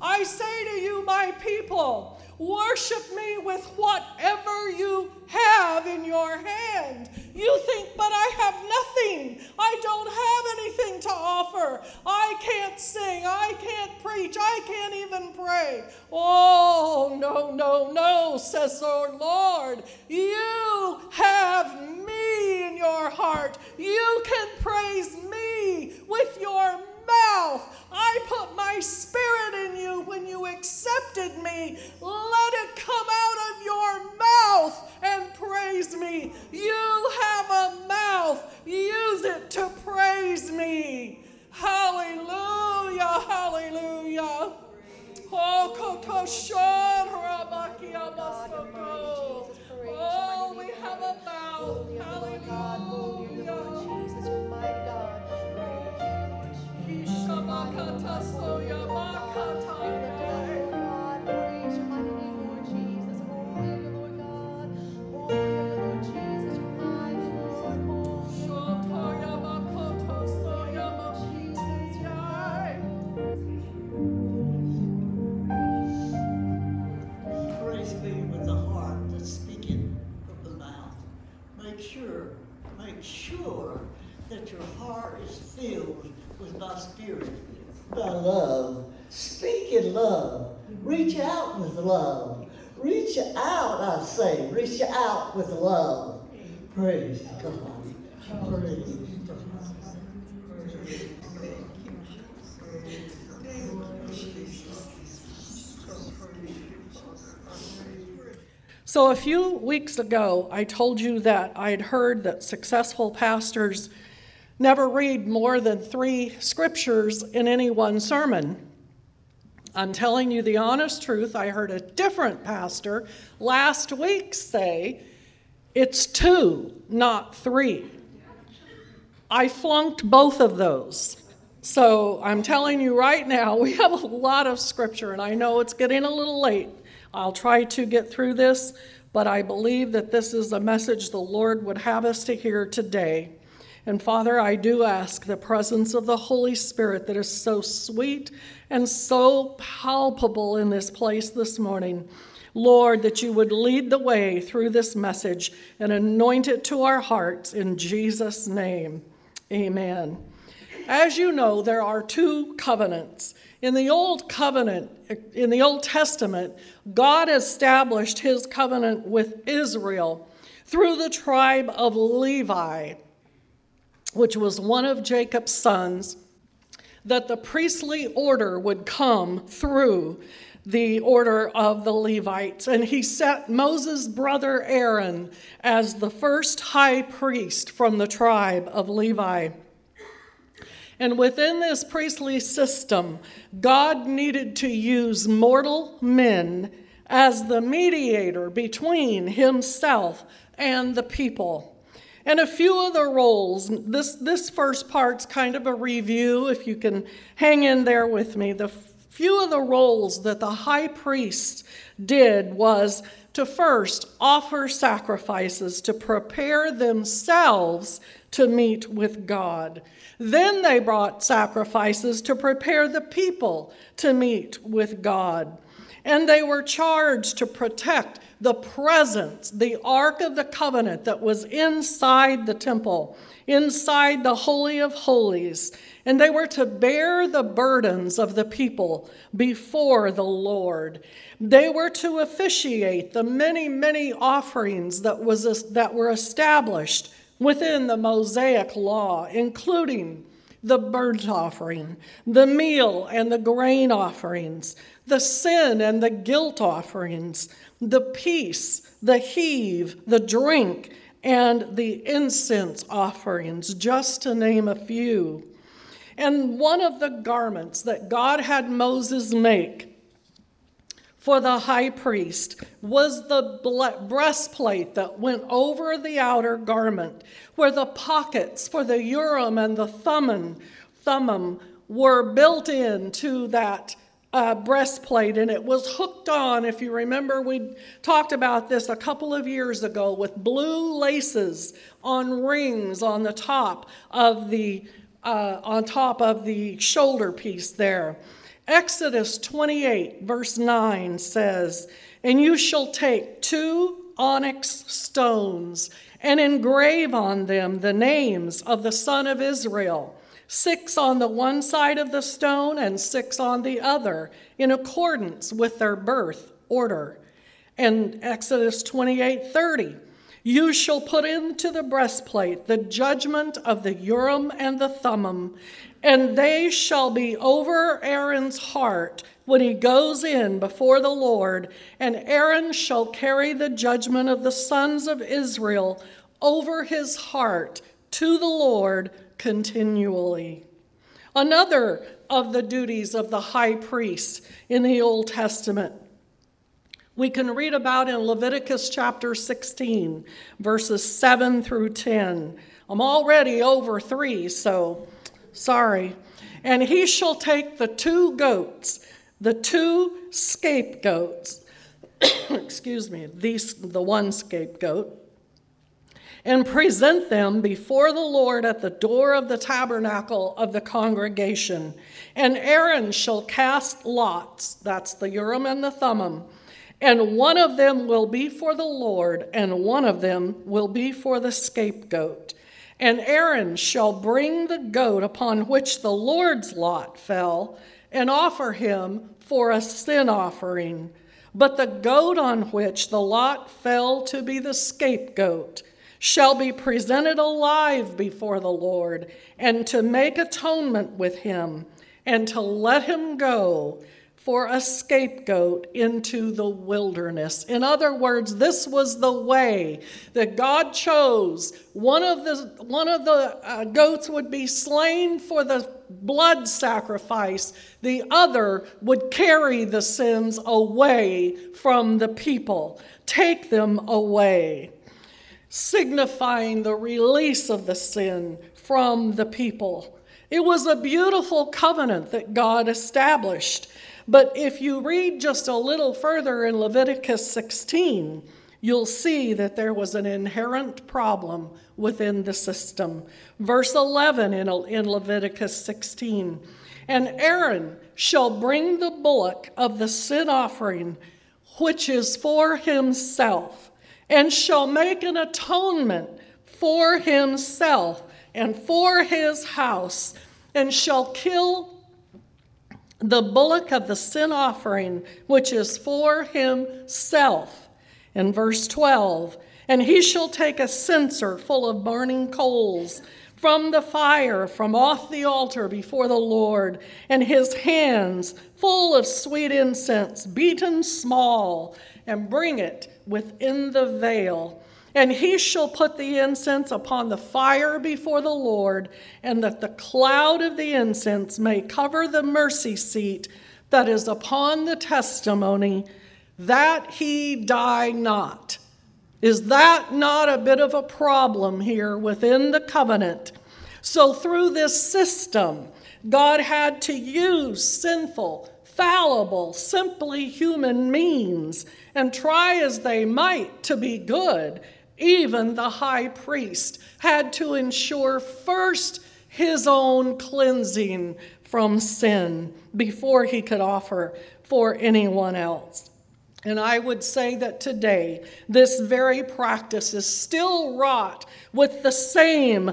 I say to you, my people, worship me with whatever you have in your hand. You think, but I have nothing. I don't have anything to offer. I can't sing. I can't preach. I can't even pray. Oh, no, no, no, says the Lord. You have me in your heart. You can praise me with your mouth. I put my spirit in you when you accepted me. Let it come out of your mouth and praise me. You have a mouth. Filled with my spirit, love. Speak in love. Reach out with love. Reach out, I say. Reach out with love. Praise God. Praise God. So, a few weeks ago, I told you that I'd heard that successful pastors never read more than three scriptures in any one sermon. I'm telling you the honest truth. I heard a different pastor last week say it's two, not three. I flunked both of those. So I'm telling you right now, we have a lot of scripture, and I know it's getting a little late. I'll try to get through this, but I believe that this is a message the Lord would have us to hear today. And Father, I do ask the presence of the Holy Spirit that is so sweet and so palpable in this place this morning. Lord, that you would lead the way through this message and anoint it to our hearts in Jesus' name. Amen. As you know, there are two covenants. In the Old Covenant, in the Old Testament, God established his covenant with Israel through the tribe of Levi, which was one of Jacob's sons, that the priestly order would come through the order of the Levites. And he set Moses' brother Aaron as the first high priest from the tribe of Levi. And within this priestly system, God needed to use mortal men as the mediator between himself and the people. And a few of the roles, this, this first part's kind of a review, if you can hang in there with me. The few of the roles that the high priest did was to first offer sacrifices to prepare themselves to meet with God. Then they brought sacrifices to prepare the people to meet with God. And they were charged to protect the presence, the Ark of the Covenant that was inside the temple, inside the Holy of Holies. And they were to bear the burdens of the people before the Lord. They were to officiate the many, many offerings that, was, that were established within the Mosaic law, including the burnt offering, the meal and the grain offerings, the sin and the guilt offerings, the peace, the heave, the drink, and the incense offerings, just to name a few. And one of the garments that God had Moses make for the high priest was the breastplate that went over the outer garment, where the pockets for the Urim and the Thummim, Thummim were built into that uh, breastplate, and it was hooked on. If you remember, we talked about this a couple of years ago with blue laces on rings on the top of the uh, on top of the shoulder piece there. Exodus 28, verse 9 says, And you shall take two onyx stones and engrave on them the names of the son of Israel, six on the one side of the stone and six on the other, in accordance with their birth order. And Exodus 28 30. You shall put into the breastplate the judgment of the Urim and the Thummim, and they shall be over Aaron's heart when he goes in before the Lord, and Aaron shall carry the judgment of the sons of Israel over his heart to the Lord continually. Another of the duties of the high priest in the Old Testament we can read about in Leviticus chapter 16, verses 7 through 10. I'm already over three, so sorry. And he shall take the two goats, the two scapegoats, excuse me, these, the one scapegoat, and present them before the Lord at the door of the tabernacle of the congregation. And Aaron shall cast lots, that's the Urim and the Thummim and one of them will be for the Lord, and one of them will be for the scapegoat. And Aaron shall bring the goat upon which the Lord's lot fell, and offer him for a sin offering. But the goat on which the lot fell to be the scapegoat shall be presented alive before the Lord, and to make atonement with him, and to let him go for a scapegoat into the wilderness. In other words, this was the way that God chose. One of the, one of the uh, goats would be slain for the blood sacrifice, the other would carry the sins away from the people, take them away, signifying the release of the sin from the people. It was a beautiful covenant that God established. But if you read just a little further in Leviticus 16, you'll see that there was an inherent problem within the system. Verse 11 in, in Leviticus 16 And Aaron shall bring the bullock of the sin offering, which is for himself, and shall make an atonement for himself and for his house, and shall kill the bullock of the sin offering, which is for himself. In verse 12, and he shall take a censer full of burning coals from the fire from off the altar before the Lord, and his hands full of sweet incense, beaten small, and bring it within the veil and he shall put the incense upon the fire before the Lord, and that the cloud of the incense may cover the mercy seat that is upon the testimony, that he die not. Is that not a bit of a problem here within the covenant? So, through this system, God had to use sinful, fallible, simply human means and try as they might to be good even the high priest had to ensure first his own cleansing from sin before he could offer for anyone else. And I would say that today, this very practice is still wrought with the same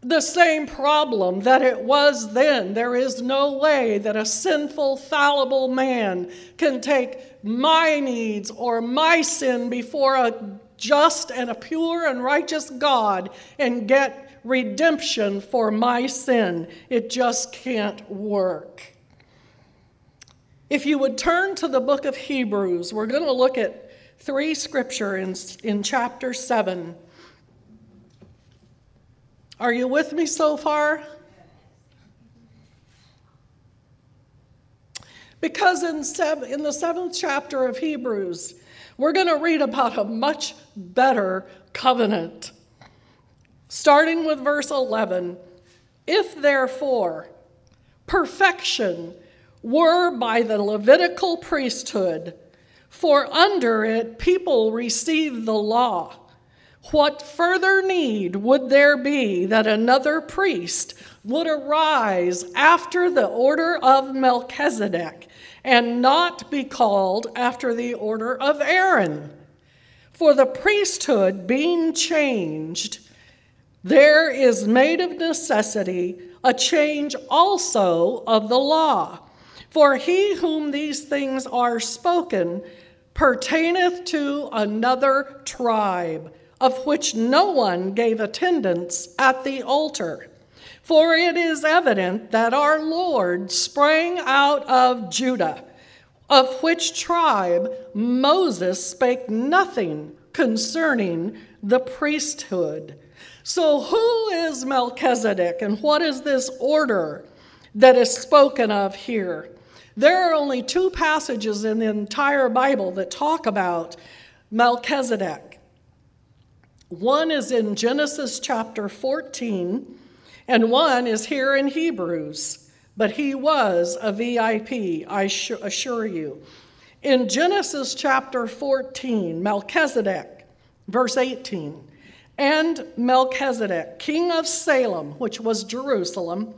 the same problem that it was then. There is no way that a sinful, fallible man can take my needs or my sin before a just and a pure and righteous God and get redemption for my sin. It just can't work. If you would turn to the book of Hebrews, we're going to look at three scripture in, in chapter 7. Are you with me so far? Because in, seven, in the seventh chapter of Hebrews, we're going to read about a much better covenant. Starting with verse 11 If therefore perfection were by the Levitical priesthood, for under it people received the law What further need would there be that another priest would arise after the order of Melchizedek and not be called after the order of Aaron? For the priesthood being changed, there is made of necessity a change also of the law. For he whom these things are spoken pertaineth to another tribe, of which no one gave attendance at the altar. For it is evident that our Lord sprang out of Judah, of which tribe Moses spake nothing concerning the priesthood. So, who is Melchizedek and what is this order that is spoken of here? There are only two passages in the entire Bible that talk about Melchizedek. One is in Genesis chapter 14, and one is here in Hebrews. But he was a VIP, I assure you. In Genesis chapter 14, Melchizedek, verse 18, and Melchizedek, king of Salem, which was Jerusalem,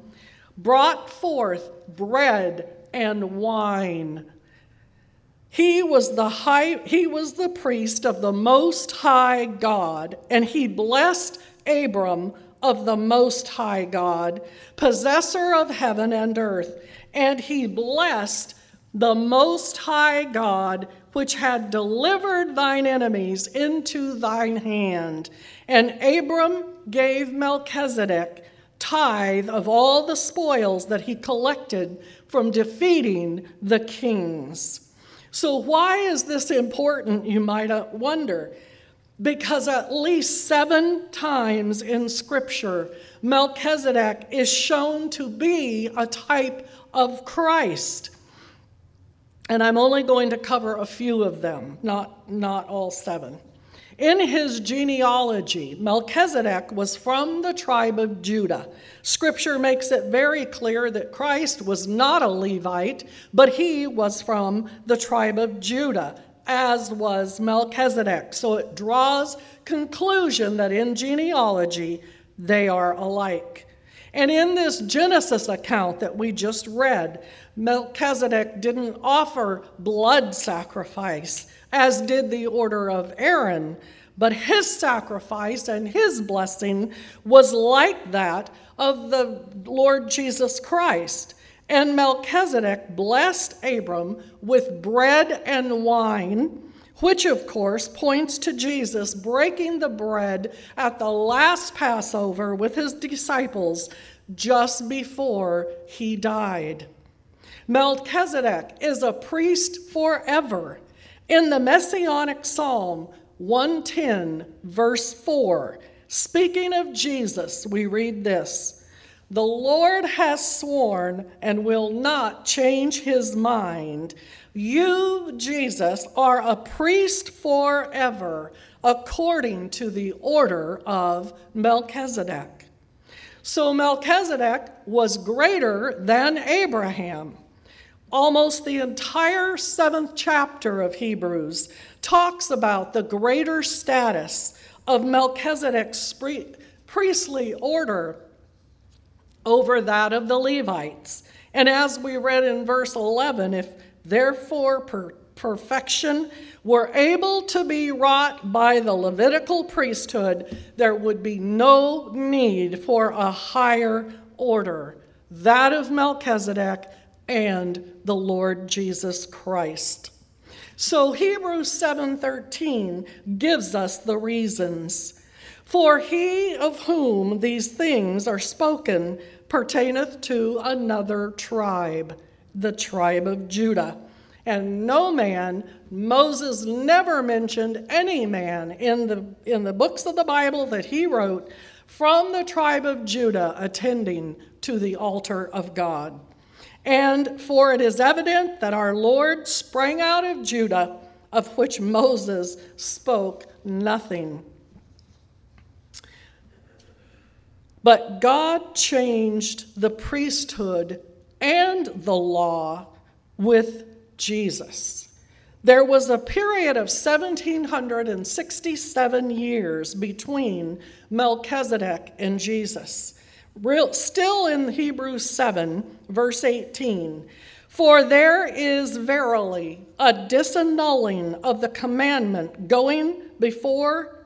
brought forth bread and wine. He was the high he was the priest of the most high God and he blessed Abram of the most high God, possessor of heaven and earth, and he blessed the most high God which had delivered thine enemies into thine hand. And Abram gave Melchizedek tithe of all the spoils that he collected from defeating the kings. So, why is this important, you might uh, wonder? Because at least seven times in Scripture, Melchizedek is shown to be a type of Christ. And I'm only going to cover a few of them, not, not all seven. In his genealogy, Melchizedek was from the tribe of Judah. Scripture makes it very clear that Christ was not a Levite, but he was from the tribe of Judah, as was Melchizedek. So it draws conclusion that in genealogy they are alike. And in this Genesis account that we just read, Melchizedek didn't offer blood sacrifice as did the order of Aaron, but his sacrifice and his blessing was like that of the Lord Jesus Christ. And Melchizedek blessed Abram with bread and wine, which of course points to Jesus breaking the bread at the last Passover with his disciples just before he died. Melchizedek is a priest forever in the Messianic Psalm 110, verse 4, speaking of Jesus, we read this The Lord has sworn and will not change his mind. You, Jesus, are a priest forever, according to the order of Melchizedek. So Melchizedek was greater than Abraham. Almost the entire seventh chapter of Hebrews talks about the greater status of Melchizedek's priestly order over that of the Levites. And as we read in verse 11, if therefore per- perfection were able to be wrought by the Levitical priesthood, there would be no need for a higher order, that of Melchizedek and the Lord Jesus Christ. So Hebrews 7:13 gives us the reasons. For he of whom these things are spoken pertaineth to another tribe, the tribe of Judah. And no man, Moses never mentioned any man in the, in the books of the Bible that he wrote from the tribe of Judah attending to the altar of God. And for it is evident that our Lord sprang out of Judah, of which Moses spoke nothing. But God changed the priesthood and the law with Jesus. There was a period of 1767 years between Melchizedek and Jesus. Real, still in Hebrews 7, verse 18. For there is verily a disannulling of the commandment going before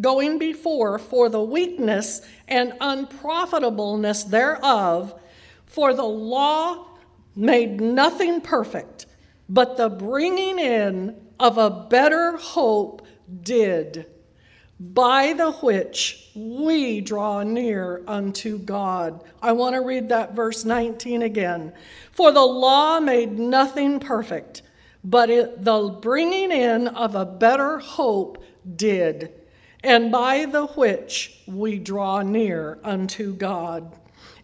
going before for the weakness and unprofitableness thereof for the law made nothing perfect but the bringing in of a better hope did by the which we draw near unto God. I want to read that verse 19 again. For the law made nothing perfect, but it, the bringing in of a better hope did, and by the which we draw near unto God.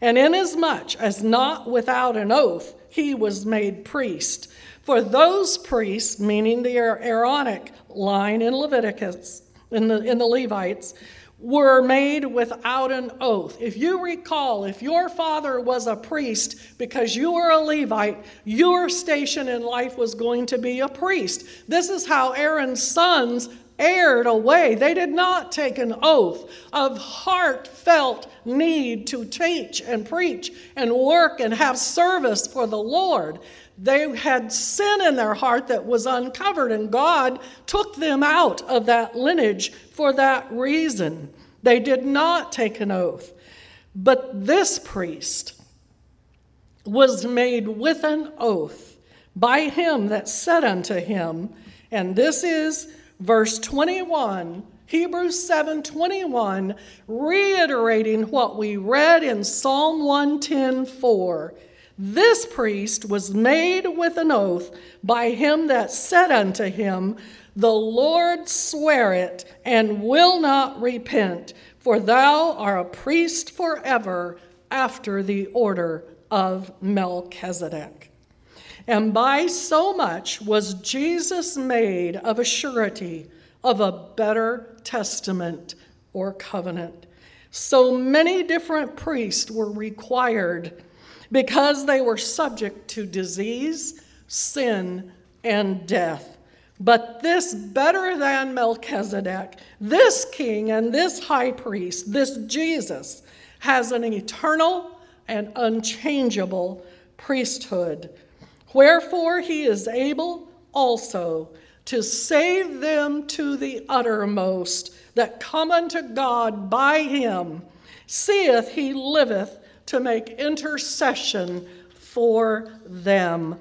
And inasmuch as not without an oath he was made priest, for those priests, meaning the Aaronic line in Leviticus, in the, in the Levites, were made without an oath. If you recall, if your father was a priest because you were a Levite, your station in life was going to be a priest. This is how Aaron's sons erred away. They did not take an oath of heartfelt need to teach and preach and work and have service for the Lord. They had sin in their heart that was uncovered, and God took them out of that lineage for that reason. They did not take an oath. But this priest was made with an oath by him that said unto him, and this is verse 21, Hebrews 7:21, reiterating what we read in Psalm 110:4. This priest was made with an oath by him that said unto him, The Lord swear it and will not repent, for thou art a priest forever after the order of Melchizedek. And by so much was Jesus made of a surety of a better testament or covenant. So many different priests were required because they were subject to disease, sin, and death. But this better than Melchizedek, this king and this high priest, this Jesus, has an eternal and unchangeable priesthood. Wherefore he is able also to save them to the uttermost that come unto God by him, seeth he liveth to make intercession for them.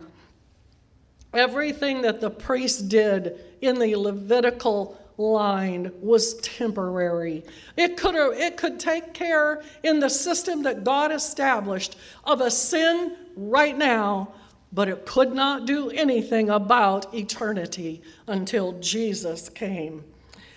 Everything that the priest did in the Levitical line was temporary. It could, it could take care in the system that God established of a sin right now, but it could not do anything about eternity until Jesus came.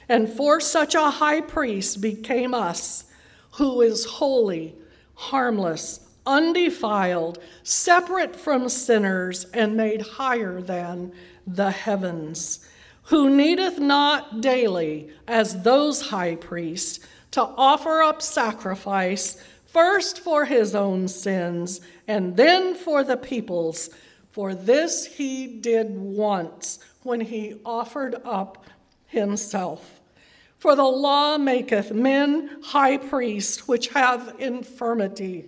And for such a high priest became us, who is holy, harmless, undefiled, separate from sinners, and made higher than the heavens, who needeth not daily, as those high priests, to offer up sacrifice, first for his own sins, and then for the people's for this he did once when he offered up himself. For the law maketh men high priests which have infirmity.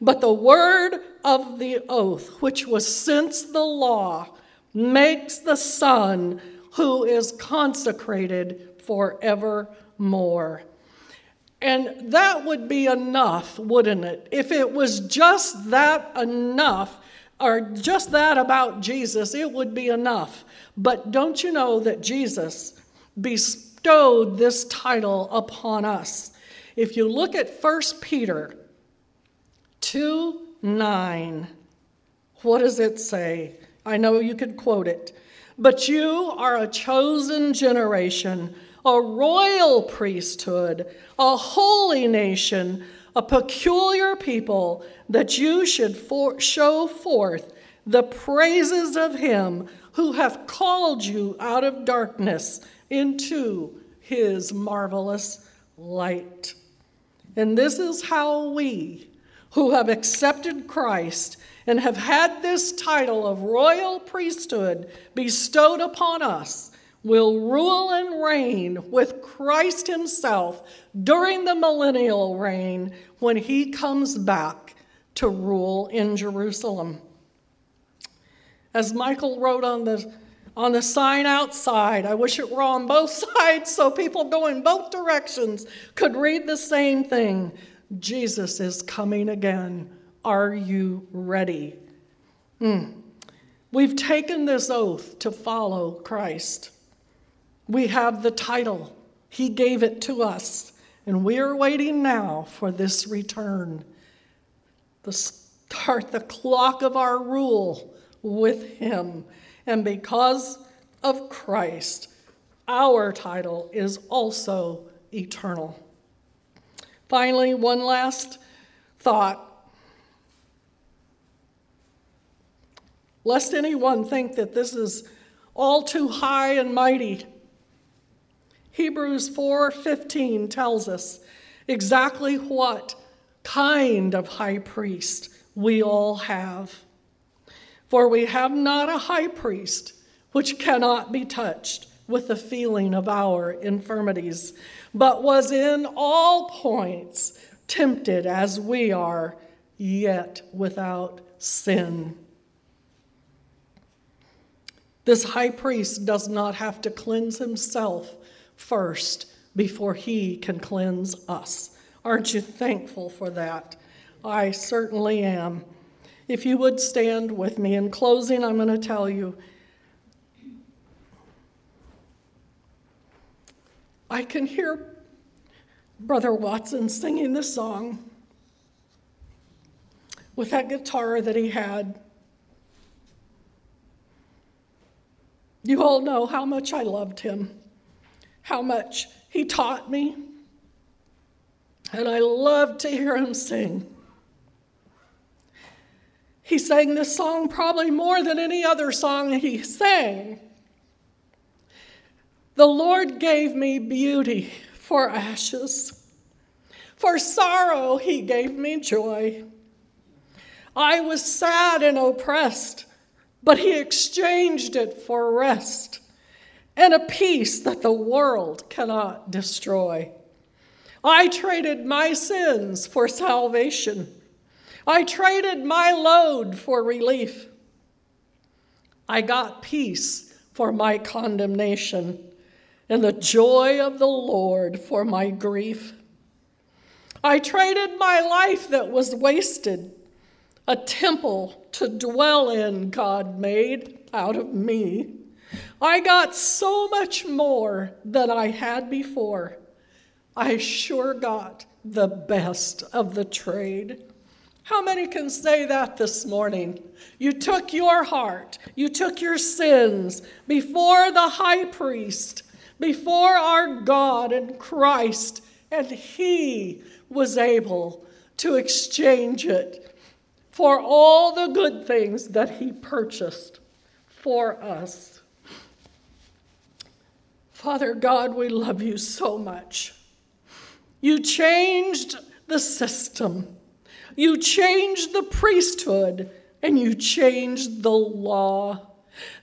But the word of the oath, which was since the law, makes the Son who is consecrated forevermore. And that would be enough, wouldn't it? If it was just that enough or just that about Jesus, it would be enough. But don't you know that Jesus bestowed this title upon us? If you look at 1 Peter 2 9, what does it say? I know you could quote it. But you are a chosen generation, a royal priesthood, a holy nation a peculiar people, that you should for- show forth the praises of him who hath called you out of darkness into his marvelous light. And this is how we who have accepted Christ and have had this title of royal priesthood bestowed upon us will rule and reign with Christ Himself during the millennial reign when He comes back to rule in Jerusalem. As Michael wrote on the, on the sign outside, I wish it were on both sides so people going both directions could read the same thing Jesus is coming again. Are you ready? Mm. We've taken this oath to follow Christ. We have the title, He gave it to us, and we are waiting now for this return. The start the clock of our rule with Him. And because of Christ, our title is also eternal. Finally, one last thought. Lest anyone think that this is all too high and mighty. Hebrews 4:15 tells us exactly what kind of high priest we all have. For we have not a high priest which cannot be touched with the feeling of our infirmities, but was in all points tempted as we are, yet without sin. This high priest does not have to cleanse himself first before he can cleanse us. Aren't you thankful for that? I certainly am. If you would stand with me in closing, I'm going to tell you. I can hear Brother Watson singing this song with that guitar that he had. You all know how much I loved him, how much he taught me, and I loved to hear him sing. He sang this song probably more than any other song he sang. The Lord gave me beauty for ashes. For sorrow, he gave me joy. I was sad and oppressed, but he exchanged it for rest and a peace that the world cannot destroy. I traded my sins for salvation. I traded my load for relief. I got peace for my condemnation and the joy of the Lord for my grief. I traded my life that was wasted, a temple to dwell in, God made out of me. I got so much more than I had before. I sure got the best of the trade. How many can say that this morning? You took your heart, you took your sins before the high priest, before our God and Christ, and he was able to exchange it for all the good things that he purchased for us. Father God, we love you so much. You changed the system. You changed the priesthood and you changed the law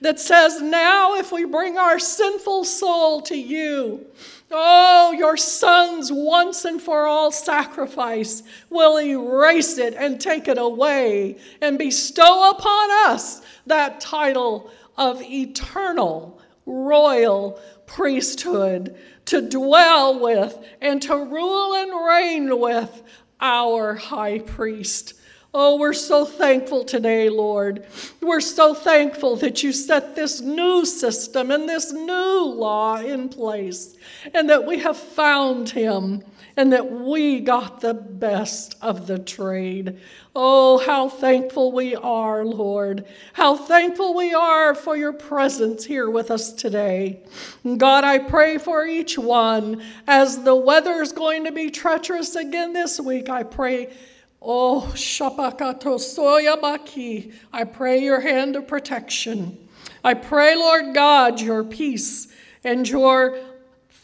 that says now if we bring our sinful soul to you, oh, your son's once and for all sacrifice will erase it and take it away and bestow upon us that title of eternal royal priesthood to dwell with and to rule and reign with our high priest. Oh, we're so thankful today, Lord. We're so thankful that you set this new system and this new law in place, and that we have found him, and that we got the best of the trade. Oh, how thankful we are, Lord. How thankful we are for your presence here with us today. God, I pray for each one as the weather's going to be treacherous again this week. I pray. Oh, Shapakato Soyabaki, I pray your hand of protection. I pray, Lord God, your peace and your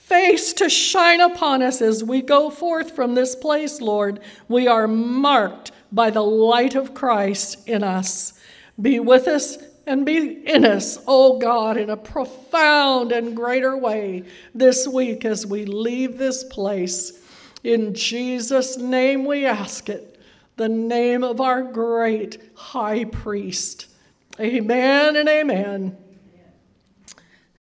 face to shine upon us as we go forth from this place, Lord. We are marked by the light of Christ in us. Be with us and be in us, oh God, in a profound and greater way this week as we leave this place. In Jesus' name we ask it, the name of our great high priest. Amen and amen.